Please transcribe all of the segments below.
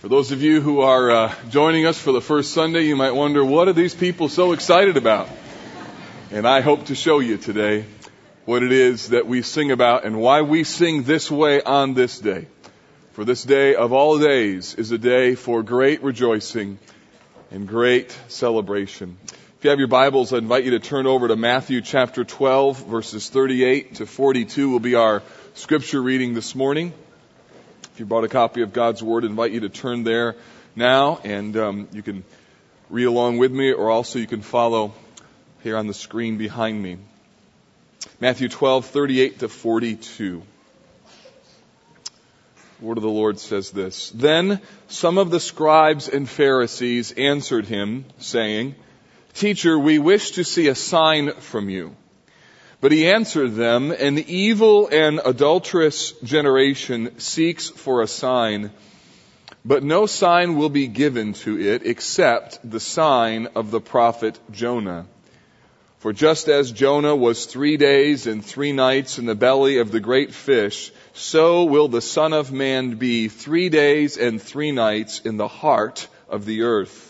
For those of you who are uh, joining us for the first Sunday, you might wonder, what are these people so excited about? And I hope to show you today what it is that we sing about and why we sing this way on this day. For this day of all days is a day for great rejoicing and great celebration. If you have your Bibles, I invite you to turn over to Matthew chapter 12, verses 38 to 42 will be our scripture reading this morning. If you brought a copy of God's Word, I invite you to turn there now, and um, you can read along with me, or also you can follow here on the screen behind me. Matthew 12, 38 to 42. The word of the Lord says this. Then some of the scribes and Pharisees answered him, saying, Teacher, we wish to see a sign from you. But he answered them, An evil and adulterous generation seeks for a sign, but no sign will be given to it except the sign of the prophet Jonah. For just as Jonah was three days and three nights in the belly of the great fish, so will the Son of Man be three days and three nights in the heart of the earth.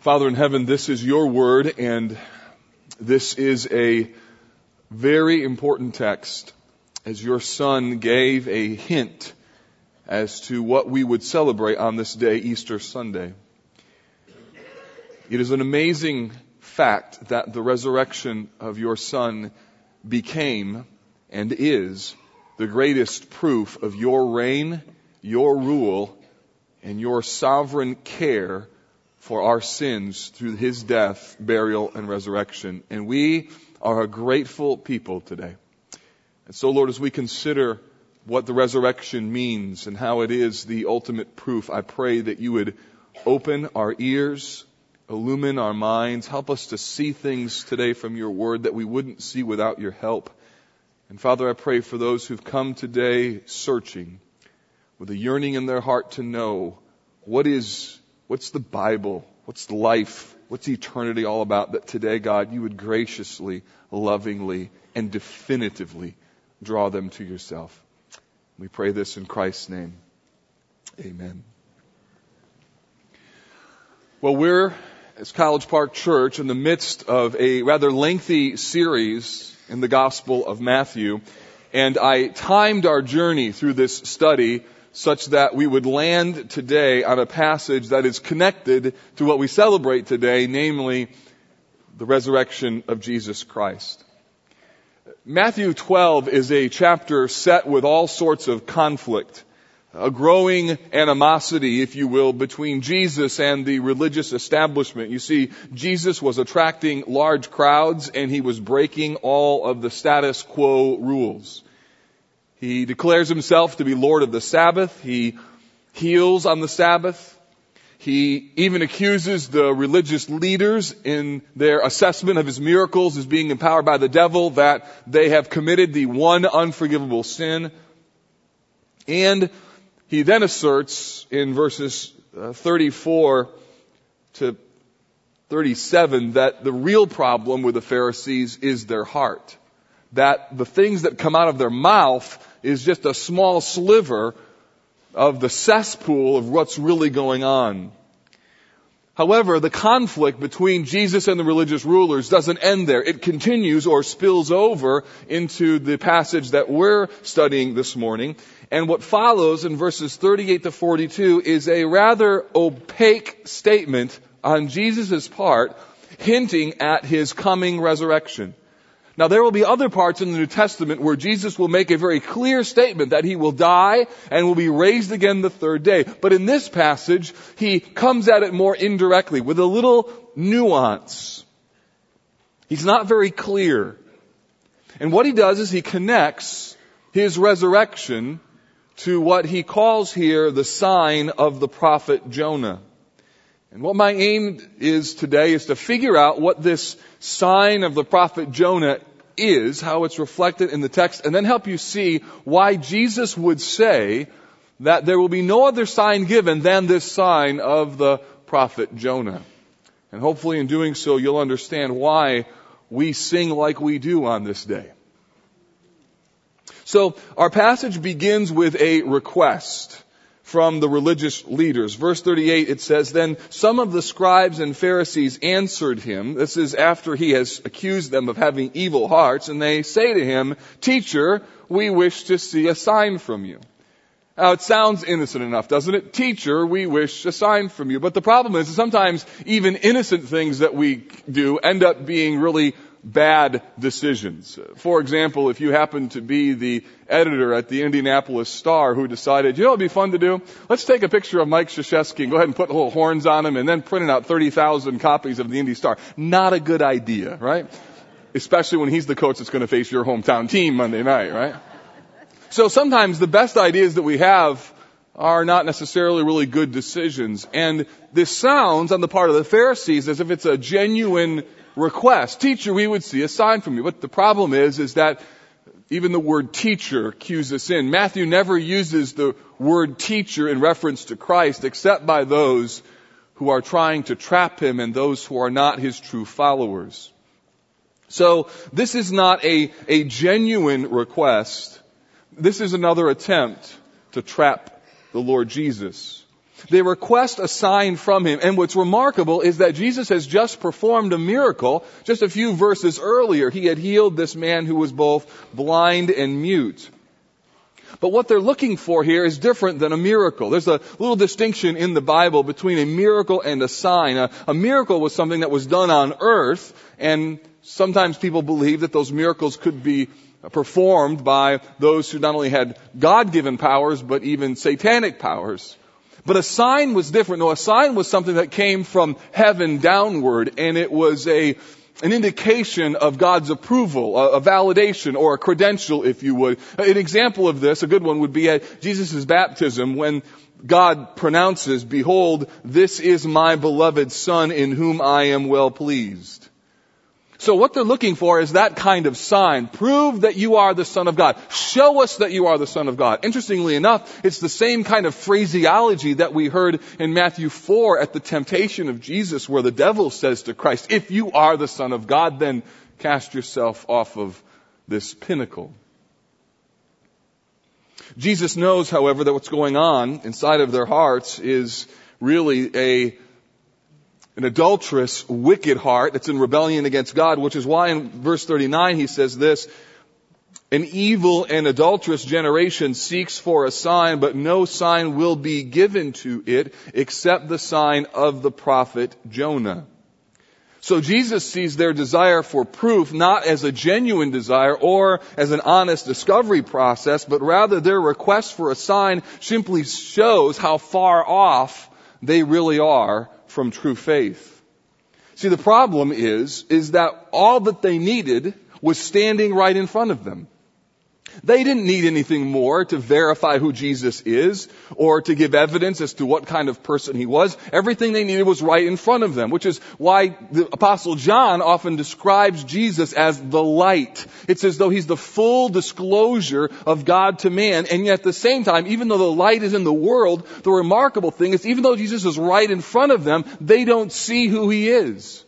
Father in heaven, this is your word, and this is a very important text as your son gave a hint as to what we would celebrate on this day, Easter Sunday. It is an amazing fact that the resurrection of your son became and is the greatest proof of your reign, your rule, and your sovereign care for our sins through his death, burial, and resurrection. And we are a grateful people today. And so, Lord, as we consider what the resurrection means and how it is the ultimate proof, I pray that you would open our ears, illumine our minds, help us to see things today from your word that we wouldn't see without your help. And Father, I pray for those who've come today searching with a yearning in their heart to know what is What's the Bible? What's life? What's eternity all about? That today, God, you would graciously, lovingly, and definitively draw them to yourself. We pray this in Christ's name. Amen. Well, we're, as College Park Church, in the midst of a rather lengthy series in the Gospel of Matthew, and I timed our journey through this study such that we would land today on a passage that is connected to what we celebrate today, namely the resurrection of Jesus Christ. Matthew 12 is a chapter set with all sorts of conflict, a growing animosity, if you will, between Jesus and the religious establishment. You see, Jesus was attracting large crowds and he was breaking all of the status quo rules. He declares himself to be Lord of the Sabbath. He heals on the Sabbath. He even accuses the religious leaders in their assessment of his miracles as being empowered by the devil that they have committed the one unforgivable sin. And he then asserts in verses uh, 34 to 37 that the real problem with the Pharisees is their heart. That the things that come out of their mouth is just a small sliver of the cesspool of what's really going on. However, the conflict between Jesus and the religious rulers doesn't end there. It continues or spills over into the passage that we're studying this morning. And what follows in verses 38 to 42 is a rather opaque statement on Jesus' part, hinting at his coming resurrection. Now there will be other parts in the New Testament where Jesus will make a very clear statement that he will die and will be raised again the third day. But in this passage, he comes at it more indirectly with a little nuance. He's not very clear. And what he does is he connects his resurrection to what he calls here the sign of the prophet Jonah. And what my aim is today is to figure out what this sign of the prophet Jonah is, how it's reflected in the text, and then help you see why Jesus would say that there will be no other sign given than this sign of the prophet Jonah. And hopefully in doing so, you'll understand why we sing like we do on this day. So our passage begins with a request from the religious leaders. Verse 38, it says, Then some of the scribes and Pharisees answered him. This is after he has accused them of having evil hearts, and they say to him, Teacher, we wish to see a sign from you. Now it sounds innocent enough, doesn't it? Teacher, we wish a sign from you. But the problem is sometimes even innocent things that we do end up being really bad decisions. For example, if you happen to be the editor at the Indianapolis Star who decided, you know would be fun to do? Let's take a picture of Mike Krzyzewski and go ahead and put little horns on him and then print out 30,000 copies of the Indy Star. Not a good idea, right? Especially when he's the coach that's going to face your hometown team Monday night, right? So sometimes the best ideas that we have are not necessarily really good decisions. And this sounds on the part of the Pharisees as if it's a genuine request. Teacher, we would see a sign from you. But the problem is, is that even the word teacher cues us in. Matthew never uses the word teacher in reference to Christ except by those who are trying to trap him and those who are not his true followers. So this is not a, a genuine request. This is another attempt to trap the Lord Jesus. They request a sign from him. And what's remarkable is that Jesus has just performed a miracle. Just a few verses earlier, he had healed this man who was both blind and mute. But what they're looking for here is different than a miracle. There's a little distinction in the Bible between a miracle and a sign. A, a, miracle was something that was done on earth, and sometimes people believe that those miracles could be performed by those who not only had God-given powers, but even satanic powers. But a sign was different. No, a sign was something that came from heaven downward, and it was a, an indication of God's approval, a, validation, or a credential, if you would. An example of this, a good one, would be at Jesus' baptism when God pronounces, Behold, this is my beloved Son in whom I am well pleased. So what they're looking for is that kind of sign. Prove that you are the Son of God. Show us that you are the Son of God. Interestingly enough, it's the same kind of phraseology that we heard in Matthew 4 at the temptation of Jesus where the devil says to Christ, if you are the Son of God, then cast yourself off of this pinnacle. Jesus knows, however, that what's going on inside of their hearts is really a an adulterous, wicked heart that's in rebellion against God, which is why in verse 39 he says this, an evil and adulterous generation seeks for a sign, but no sign will be given to it except the sign of the prophet Jonah. So Jesus sees their desire for proof not as a genuine desire or as an honest discovery process, but rather their request for a sign simply shows how far off they really are from true faith. See, the problem is, is that all that they needed was standing right in front of them. They didn't need anything more to verify who Jesus is or to give evidence as to what kind of person he was. Everything they needed was right in front of them, which is why the apostle John often describes Jesus as the light. It's as though he's the full disclosure of God to man. And yet at the same time, even though the light is in the world, the remarkable thing is even though Jesus is right in front of them, they don't see who he is.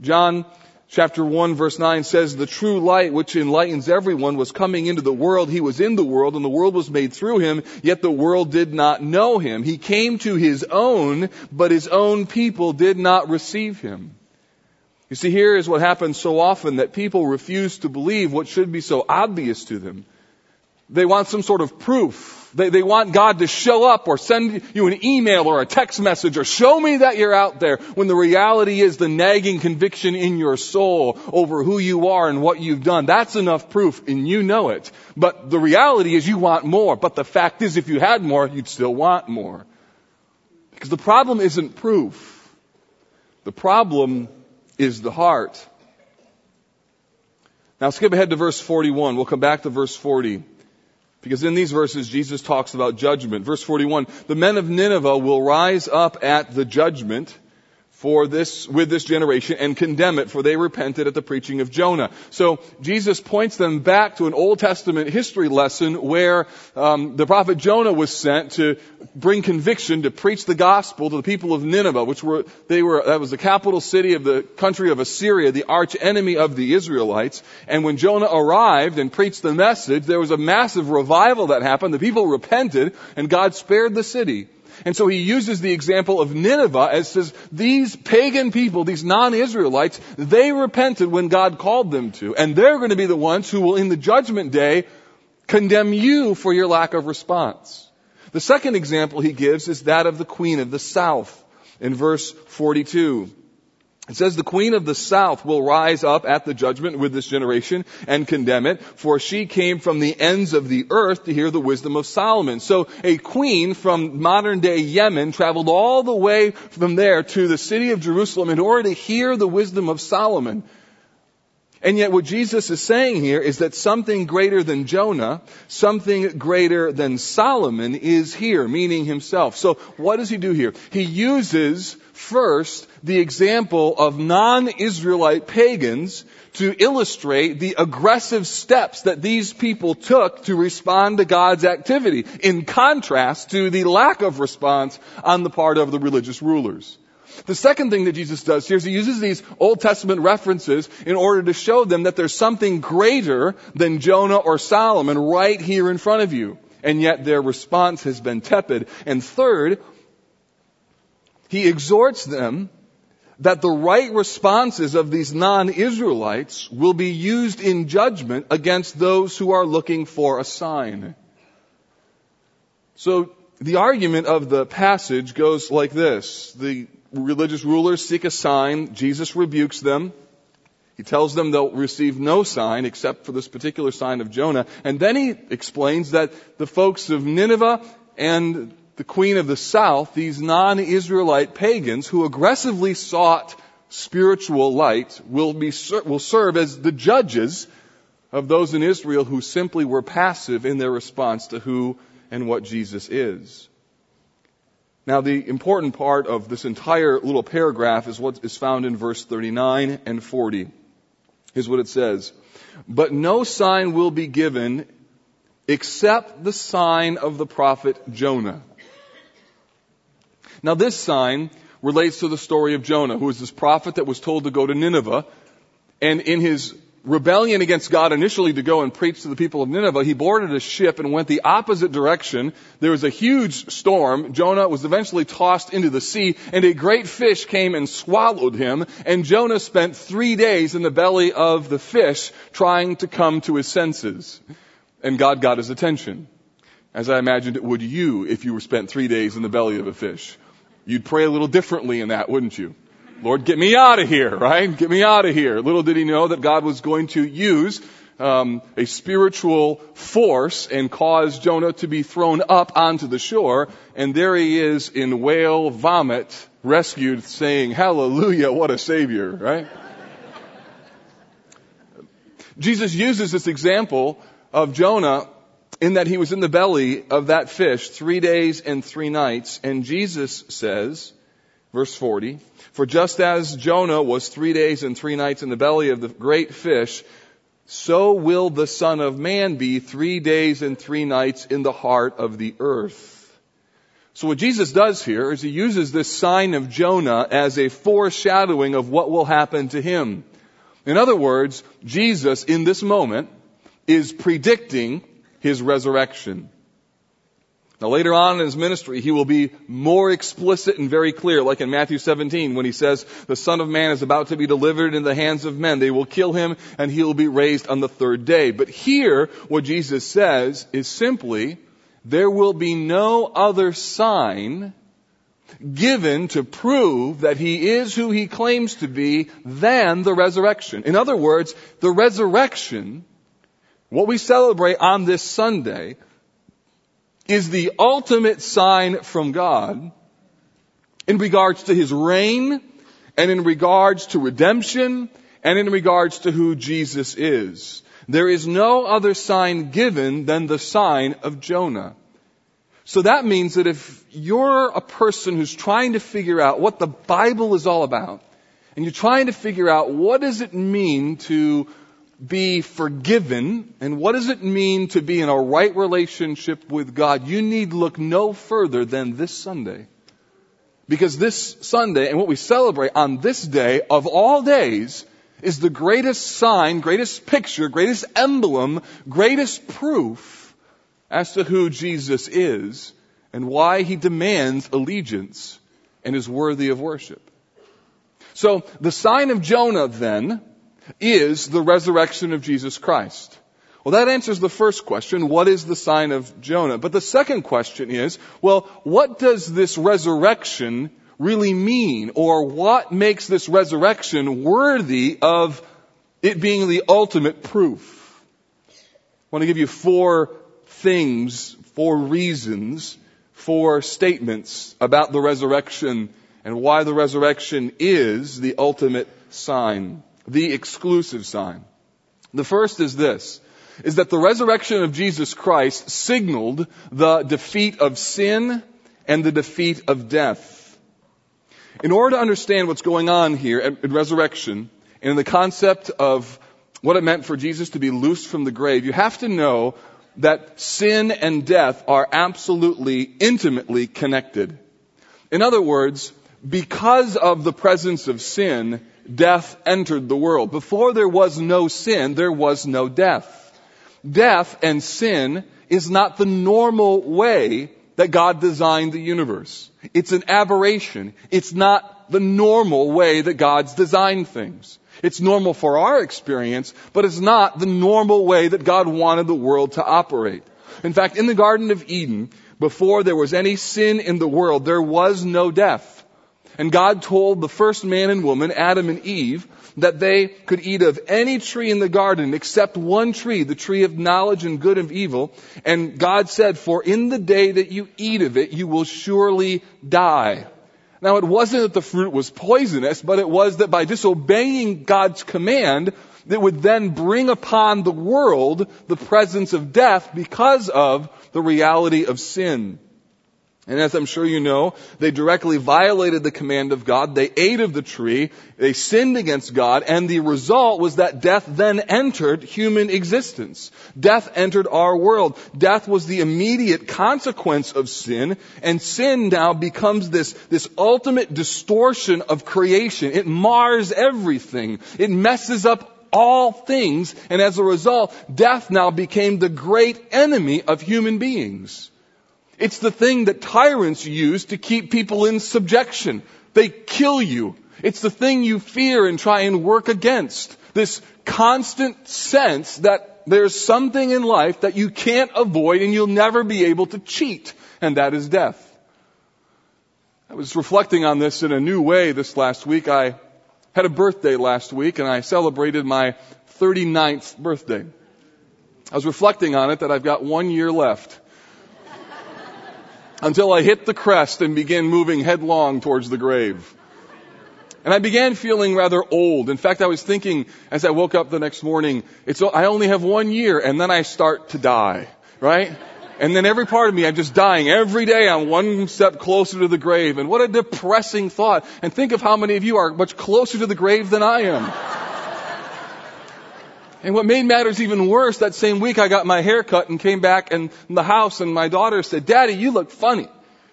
John Chapter 1 verse 9 says, the true light which enlightens everyone was coming into the world. He was in the world and the world was made through him, yet the world did not know him. He came to his own, but his own people did not receive him. You see, here is what happens so often that people refuse to believe what should be so obvious to them. They want some sort of proof they, they want God to show up or send you an email or a text message or show me that you're out there when the reality is the nagging conviction in your soul over who you are and what you've done. That's enough proof and you know it. But the reality is you want more. But the fact is if you had more, you'd still want more. Because the problem isn't proof. The problem is the heart. Now skip ahead to verse 41. We'll come back to verse 40. Because in these verses, Jesus talks about judgment. Verse 41, the men of Nineveh will rise up at the judgment for this, with this generation and condemn it, for they repented at the preaching of Jonah. So Jesus points them back to an Old Testament history lesson where um, the prophet Jonah was sent to bring conviction to preach the gospel to the people of Nineveh, which were they were that was the capital city of the country of Assyria, the arch enemy of the Israelites. And when Jonah arrived and preached the message, there was a massive revival that happened. The people repented, and God spared the city. And so he uses the example of Nineveh as says, these pagan people, these non-Israelites, they repented when God called them to. And they're going to be the ones who will in the judgment day condemn you for your lack of response. The second example he gives is that of the queen of the south in verse 42. It says the queen of the south will rise up at the judgment with this generation and condemn it, for she came from the ends of the earth to hear the wisdom of Solomon. So a queen from modern day Yemen traveled all the way from there to the city of Jerusalem in order to hear the wisdom of Solomon. And yet what Jesus is saying here is that something greater than Jonah, something greater than Solomon is here, meaning himself. So what does he do here? He uses first the example of non-Israelite pagans to illustrate the aggressive steps that these people took to respond to God's activity, in contrast to the lack of response on the part of the religious rulers. The second thing that Jesus does here is he uses these Old Testament references in order to show them that there's something greater than Jonah or Solomon right here in front of you. And yet their response has been tepid. And third, he exhorts them that the right responses of these non-Israelites will be used in judgment against those who are looking for a sign. So the argument of the passage goes like this. The religious rulers seek a sign. Jesus rebukes them. He tells them they'll receive no sign except for this particular sign of Jonah. And then he explains that the folks of Nineveh and the queen of the south, these non-Israelite pagans who aggressively sought spiritual light will be, will serve as the judges of those in Israel who simply were passive in their response to who and what Jesus is. Now the important part of this entire little paragraph is what is found in verse 39 and 40. Here's what it says. But no sign will be given except the sign of the prophet Jonah. Now this sign relates to the story of Jonah, who was this prophet that was told to go to Nineveh. And in his rebellion against God initially to go and preach to the people of Nineveh, he boarded a ship and went the opposite direction. There was a huge storm. Jonah was eventually tossed into the sea and a great fish came and swallowed him. And Jonah spent three days in the belly of the fish trying to come to his senses. And God got his attention. As I imagined it would you if you were spent three days in the belly of a fish. You'd pray a little differently in that, wouldn't you? Lord, get me out of here, right? Get me out of here. Little did he know that God was going to use um, a spiritual force and cause Jonah to be thrown up onto the shore, and there he is in whale vomit, rescued, saying, "Hallelujah! What a savior!" Right? Jesus uses this example of Jonah in that he was in the belly of that fish three days and three nights. And Jesus says, verse 40, for just as Jonah was three days and three nights in the belly of the great fish, so will the Son of Man be three days and three nights in the heart of the earth. So what Jesus does here is he uses this sign of Jonah as a foreshadowing of what will happen to him. In other words, Jesus in this moment is predicting his resurrection. Now later on in his ministry, he will be more explicit and very clear, like in Matthew 17 when he says, the son of man is about to be delivered in the hands of men. They will kill him and he will be raised on the third day. But here, what Jesus says is simply, there will be no other sign given to prove that he is who he claims to be than the resurrection. In other words, the resurrection what we celebrate on this Sunday is the ultimate sign from God in regards to His reign and in regards to redemption and in regards to who Jesus is. There is no other sign given than the sign of Jonah. So that means that if you're a person who's trying to figure out what the Bible is all about, and you're trying to figure out what does it mean to be forgiven and what does it mean to be in a right relationship with God, you need look no further than this Sunday. Because this Sunday and what we celebrate on this day of all days is the greatest sign, greatest picture, greatest emblem, greatest proof as to who Jesus is and why he demands allegiance and is worthy of worship. So the sign of Jonah then is the resurrection of Jesus Christ. Well, that answers the first question, what is the sign of Jonah? But the second question is, well, what does this resurrection really mean? Or what makes this resurrection worthy of it being the ultimate proof? I want to give you four things, four reasons, four statements about the resurrection and why the resurrection is the ultimate sign, the exclusive sign. The first is this, is that the resurrection of Jesus Christ signaled the defeat of sin and the defeat of death. In order to understand what's going on here at, resurrection and in the concept of what it meant for Jesus to be loosed from the grave, you have to know that sin and death are absolutely intimately connected. In other words, because of the presence of sin, death entered the world. Before there was no sin, there was no death. Death and sin is not the normal way that God designed the universe. It's an aberration. It's not the normal way that God's designed things. It's normal for our experience, but it's not the normal way that God wanted the world to operate. In fact, in the Garden of Eden, before there was any sin in the world, there was no death. And God told the first man and woman, Adam and Eve, that they could eat of any tree in the garden except one tree, the tree of knowledge and good and evil. And God said, for in the day that you eat of it, you will surely die. Now it wasn't that the fruit was poisonous, but it was that by disobeying God's command, that would then bring upon the world the presence of death because of the reality of sin. And as I'm sure you know, they directly violated the command of God. They ate of the tree. They sinned against God. And the result was that death then entered human existence. Death entered our world. Death was the immediate consequence of sin. And sin now becomes this, this ultimate distortion of creation. It mars everything. It messes up all things. And as a result, death now became the great enemy of human beings. It's the thing that tyrants use to keep people in subjection. They kill you. It's the thing you fear and try and work against. This constant sense that there's something in life that you can't avoid and you'll never be able to cheat, and that is death. I was reflecting on this in a new way this last week. I had a birthday last week and I celebrated my 39th birthday. I was reflecting on it that I've got one year left until I hit the crest and began moving headlong towards the grave. And I began feeling rather old. In fact, I was thinking as I woke up the next morning, it's, I only have one year and then I start to die, right? And then every part of me, I'm just dying. Every day I'm one step closer to the grave. And what a depressing thought. And think of how many of you are much closer to the grave than I am. And what made matters even worse, that same week I got my hair cut and came back in the house and my daughter said, Daddy, you look funny.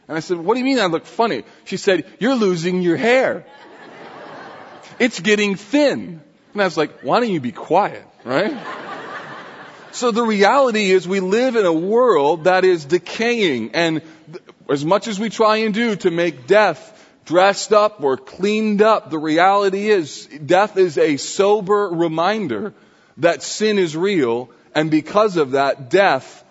And I said, what do you mean I look funny? She said, you're losing your hair. It's getting thin. And I was like, why don't you be quiet, right? so the reality is we live in a world that is decaying and as much as we try and do to make death dressed up or cleaned up, the reality is death is a sober reminder that sin is real, and because of that, death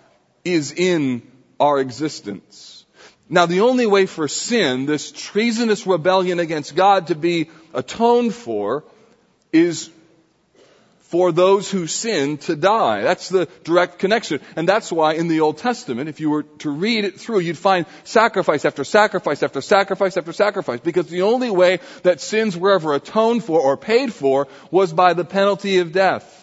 is in our existence. Now, the only way for sin, this treasonous rebellion against God, to be atoned for is for those who sin to die. That's the direct connection. And that's why in the Old Testament, if you were to read it through, you'd find sacrifice after sacrifice after sacrifice after sacrifice. Because the only way that sins were ever atoned for or paid for was by the penalty of death.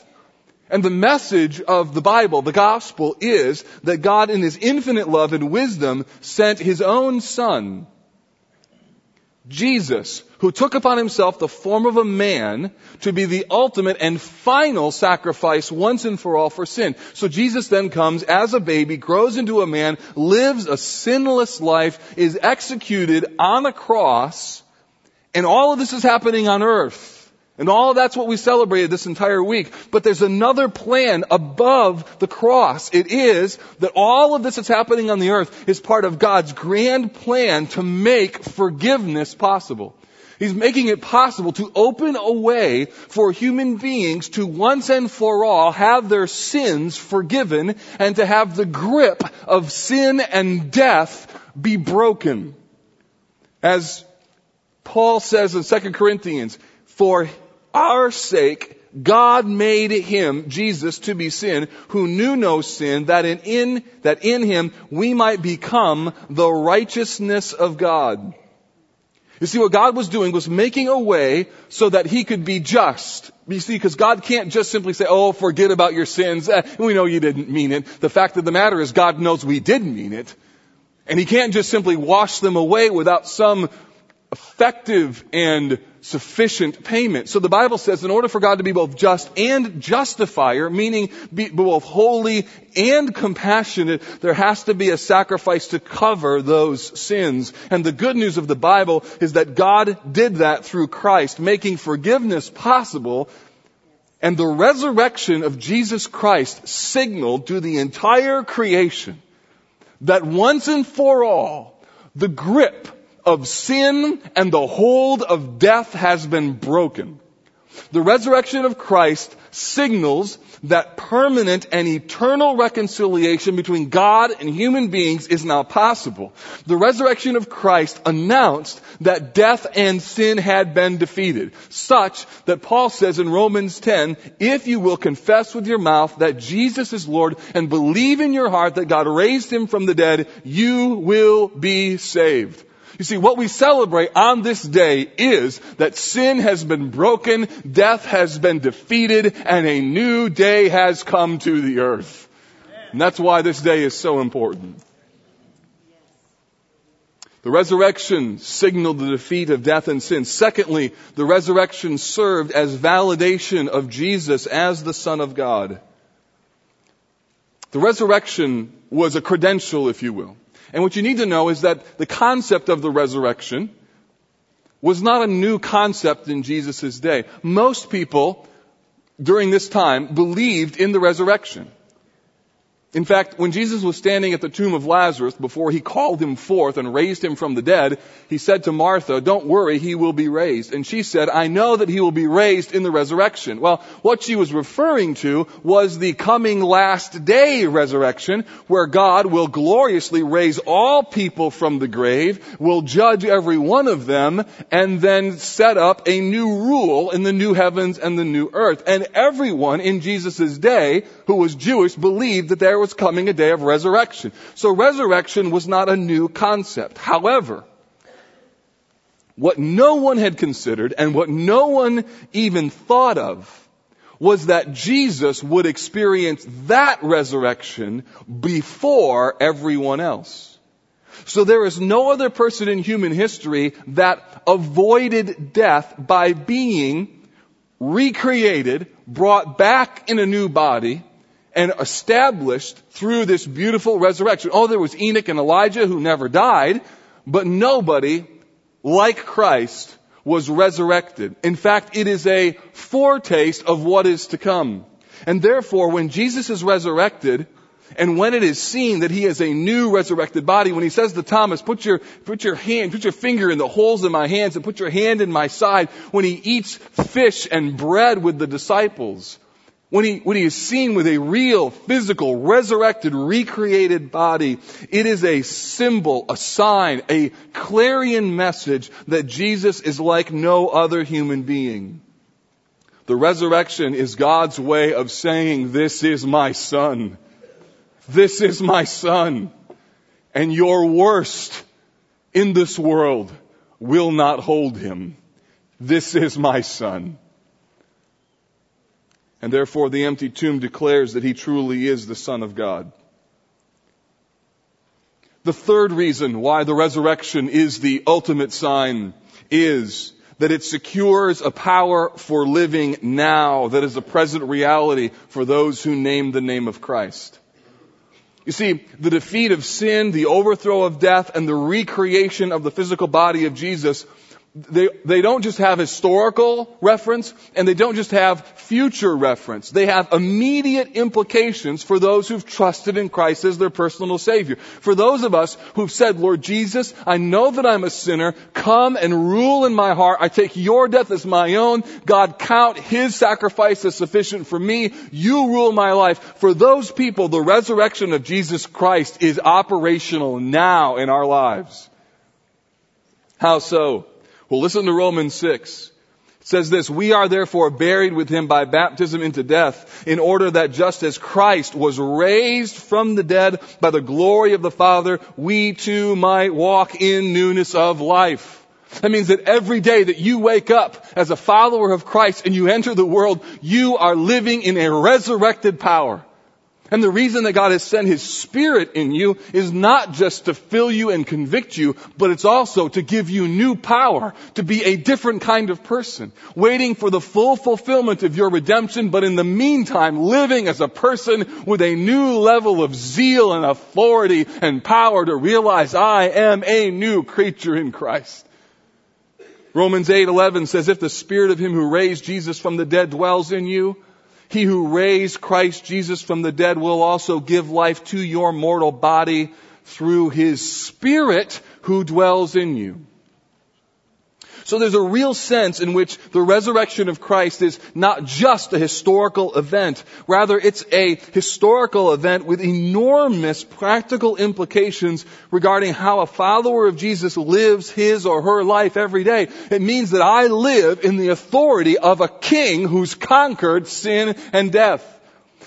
And the message of the Bible, the gospel, is that God in His infinite love and wisdom sent His own Son, Jesus, who took upon Himself the form of a man to be the ultimate and final sacrifice once and for all for sin. So Jesus then comes as a baby, grows into a man, lives a sinless life, is executed on a cross, and all of this is happening on earth. And all that's what we celebrated this entire week. But there's another plan above the cross. It is that all of this that's happening on the earth is part of God's grand plan to make forgiveness possible. He's making it possible to open a way for human beings to once and for all have their sins forgiven and to have the grip of sin and death be broken. As Paul says in 2 Corinthians, for our sake, God made him, Jesus, to be sin, who knew no sin, that in, in, that in him we might become the righteousness of God. You see, what God was doing was making a way so that he could be just. You see, because God can't just simply say, oh, forget about your sins. Eh, we know you didn't mean it. The fact of the matter is God knows we didn't mean it. And he can't just simply wash them away without some effective and sufficient payment. So the Bible says in order for God to be both just and justifier, meaning be both holy and compassionate, there has to be a sacrifice to cover those sins. And the good news of the Bible is that God did that through Christ, making forgiveness possible and the resurrection of Jesus Christ signaled to the entire creation that once and for all, the grip of sin and the hold of death has been broken. The resurrection of Christ signals that permanent and eternal reconciliation between God and human beings is now possible. The resurrection of Christ announced that death and sin had been defeated, such that Paul says in Romans 10, if you will confess with your mouth that Jesus is Lord and believe in your heart that God raised him from the dead, you will be saved. You see, what we celebrate on this day is that sin has been broken, death has been defeated, and a new day has come to the earth. And that's why this day is so important. The resurrection signaled the defeat of death and sin. Secondly, the resurrection served as validation of Jesus as the Son of God. The resurrection was a credential, if you will. And what you need to know is that the concept of the resurrection was not a new concept in Jesus' day. Most people during this time believed in the resurrection. In fact, when Jesus was standing at the tomb of Lazarus before he called him forth and raised him from the dead, he said to Martha, don't worry, he will be raised. And she said, I know that he will be raised in the resurrection. Well, what she was referring to was the coming last day resurrection where God will gloriously raise all people from the grave, will judge every one of them, and then set up a new rule in the new heavens and the new earth. And everyone in Jesus' day who was Jewish believed that there was coming a day of resurrection. So resurrection was not a new concept. However, what no one had considered and what no one even thought of was that Jesus would experience that resurrection before everyone else. So there is no other person in human history that avoided death by being recreated, brought back in a new body, and established through this beautiful resurrection. Oh, there was Enoch and Elijah who never died, but nobody like Christ was resurrected. In fact, it is a foretaste of what is to come. And therefore, when Jesus is resurrected, and when it is seen that he has a new resurrected body, when he says to Thomas, put your, put your hand, put your finger in the holes in my hands and put your hand in my side, when he eats fish and bread with the disciples, when he, when he is seen with a real, physical, resurrected, recreated body, it is a symbol, a sign, a clarion message that Jesus is like no other human being. The resurrection is God's way of saying, this is my son. This is my son. And your worst in this world will not hold him. This is my son. And therefore the empty tomb declares that he truly is the Son of God. The third reason why the resurrection is the ultimate sign is that it secures a power for living now that is a present reality for those who name the name of Christ. You see, the defeat of sin, the overthrow of death, and the recreation of the physical body of Jesus they, they don't just have historical reference and they don't just have future reference. They have immediate implications for those who've trusted in Christ as their personal Savior. For those of us who've said, Lord Jesus, I know that I'm a sinner. Come and rule in my heart. I take your death as my own. God, count His sacrifice as sufficient for me. You rule my life. For those people, the resurrection of Jesus Christ is operational now in our lives. How so? Well, listen to Romans 6. It says this, we are therefore buried with him by baptism into death, in order that just as Christ was raised from the dead by the glory of the Father, we too might walk in newness of life. That means that every day that you wake up as a follower of Christ and you enter the world, you are living in a resurrected power. And the reason that God has sent His Spirit in you is not just to fill you and convict you, but it's also to give you new power, to be a different kind of person, waiting for the full fulfillment of your redemption, but in the meantime living as a person with a new level of zeal and authority and power to realize I am a new creature in Christ. Romans 8:11 says if the spirit of him who raised Jesus from the dead dwells in you, he who raised Christ Jesus from the dead will also give life to your mortal body through his spirit who dwells in you. So there's a real sense in which the resurrection of Christ is not just a historical event. Rather, it's a historical event with enormous practical implications regarding how a follower of Jesus lives his or her life every day. It means that I live in the authority of a king who's conquered sin and death.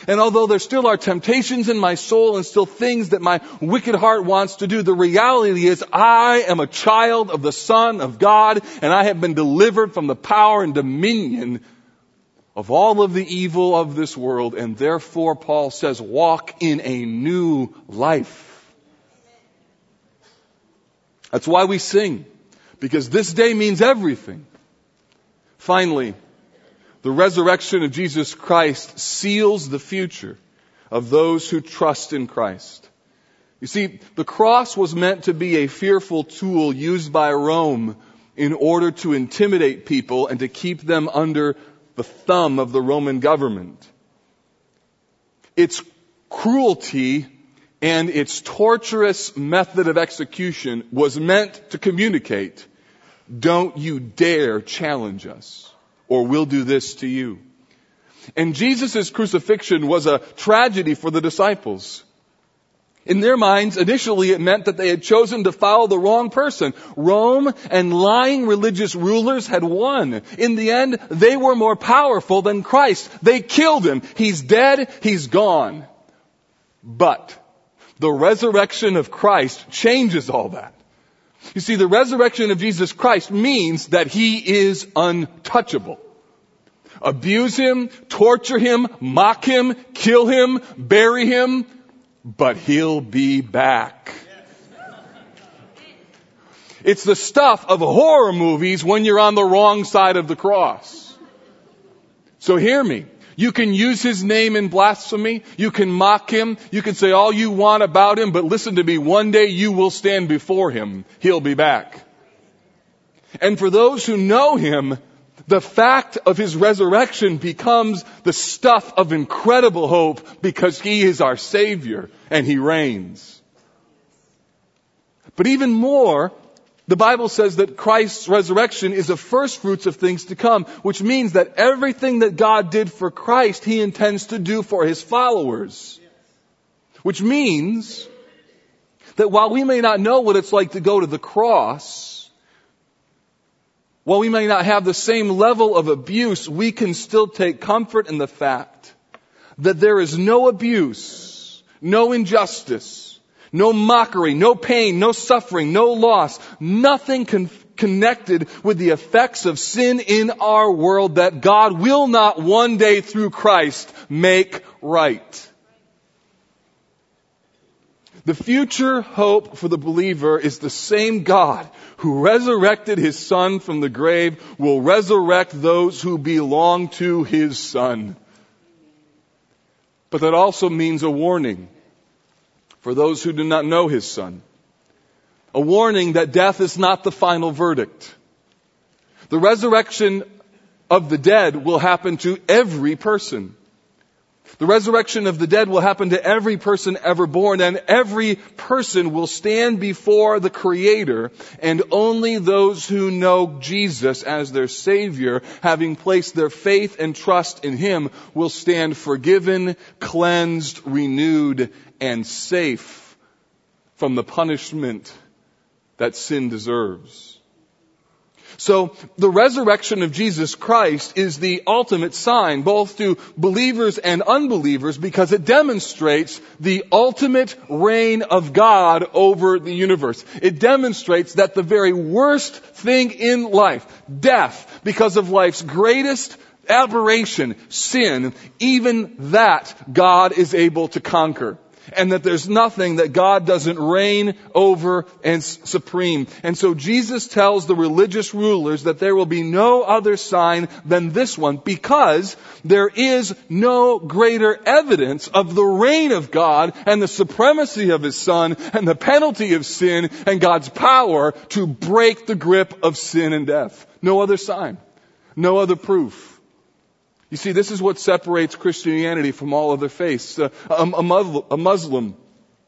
And although there still are temptations in my soul and still things that my wicked heart wants to do, the reality is I am a child of the Son of God and I have been delivered from the power and dominion of all of the evil of this world. And therefore, Paul says, walk in a new life. That's why we sing. Because this day means everything. Finally, the resurrection of Jesus Christ seals the future of those who trust in Christ. You see, the cross was meant to be a fearful tool used by Rome in order to intimidate people and to keep them under the thumb of the Roman government. Its cruelty and its torturous method of execution was meant to communicate, don't you dare challenge us or we'll do this to you. And Jesus' crucifixion was a tragedy for the disciples. In their minds, initially it meant that they had chosen to follow the wrong person. Rome and lying religious rulers had won. In the end, they were more powerful than Christ. They killed him. He's dead. He's gone. But the resurrection of Christ changes all that. You see, the resurrection of Jesus Christ means that He is untouchable. Abuse Him, torture Him, mock Him, kill Him, bury Him, but He'll be back. It's the stuff of horror movies when you're on the wrong side of the cross. So hear me. You can use his name in blasphemy. You can mock him. You can say all you want about him, but listen to me. One day you will stand before him. He'll be back. And for those who know him, the fact of his resurrection becomes the stuff of incredible hope because he is our savior and he reigns. But even more, the Bible says that Christ's resurrection is the first fruits of things to come, which means that everything that God did for Christ, He intends to do for His followers. Which means that while we may not know what it's like to go to the cross, while we may not have the same level of abuse, we can still take comfort in the fact that there is no abuse, no injustice, no mockery, no pain, no suffering, no loss. Nothing can connected with the effects of sin in our world that God will not one day through Christ make right. The future hope for the believer is the same God who resurrected his son from the grave will resurrect those who belong to his son. But that also means a warning for those who do not know his son. A warning that death is not the final verdict. The resurrection of the dead will happen to every person. The resurrection of the dead will happen to every person ever born and every person will stand before the Creator and only those who know Jesus as their Savior, having placed their faith and trust in Him, will stand forgiven, cleansed, renewed, and safe from the punishment that sin deserves. So the resurrection of Jesus Christ is the ultimate sign, both to believers and unbelievers, because it demonstrates the ultimate reign of God over the universe. It demonstrates that the very worst thing in life, death, because of life's greatest aberration, sin, even that God is able to conquer and that there's nothing that God doesn't reign over and supreme. And so Jesus tells the religious rulers that there will be no other sign than this one because there is no greater evidence of the reign of God and the supremacy of His Son and the penalty of sin and God's power to break the grip of sin and death. No other sign. No other proof. You see, this is what separates Christianity from all other faiths. Uh, a, a, a, Muslim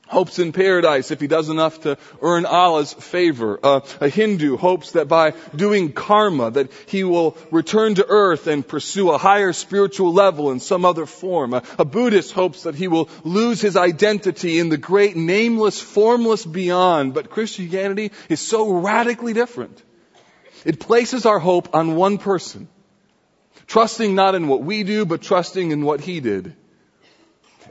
hopes in paradise if he does enough to earn Allah's favor. Uh, a Hindu hopes that by doing karma that he will return to earth and pursue a higher spiritual level in some other form. A, a Buddhist hopes that he will lose his identity in the great nameless, formless beyond. But Christianity is so radically different. It places our hope on one person Trusting not in what we do, but trusting in what He did.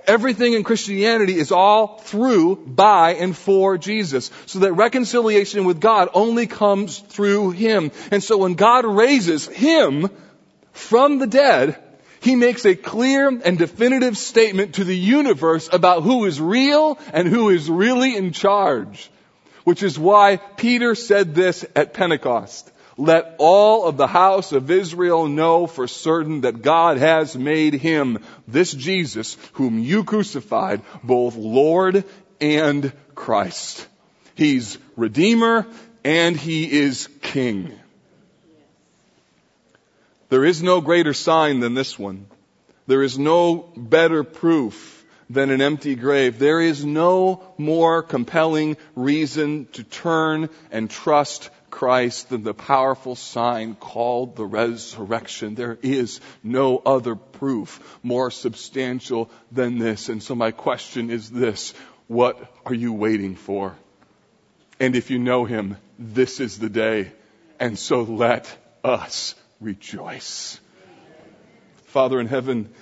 Everything in Christianity is all through, by, and for Jesus. So that reconciliation with God only comes through Him. And so when God raises Him from the dead, He makes a clear and definitive statement to the universe about who is real and who is really in charge. Which is why Peter said this at Pentecost. Let all of the house of Israel know for certain that God has made him, this Jesus, whom you crucified, both Lord and Christ. He's Redeemer and He is King. There is no greater sign than this one. There is no better proof than an empty grave. There is no more compelling reason to turn and trust Christ than the powerful sign called the resurrection. There is no other proof more substantial than this. And so my question is this. What are you waiting for? And if you know him, this is the day. And so let us rejoice. Father in heaven,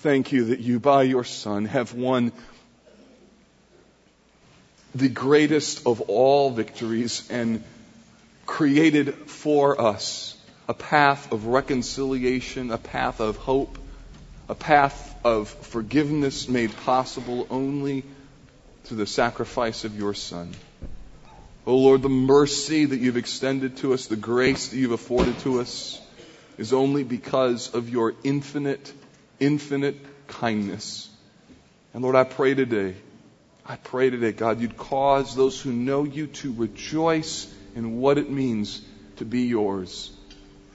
thank you that you by your son have won the greatest of all victories and created for us a path of reconciliation, a path of hope, a path of forgiveness made possible only through the sacrifice of your Son. Oh Lord, the mercy that you've extended to us, the grace that you've afforded to us, is only because of your infinite, infinite kindness. And Lord, I pray today, I pray today, God, you'd cause those who know you to rejoice and what it means to be yours.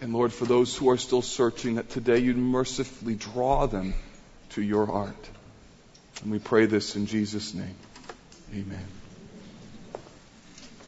And Lord, for those who are still searching, that today you'd mercifully draw them to your heart. And we pray this in Jesus' name. Amen.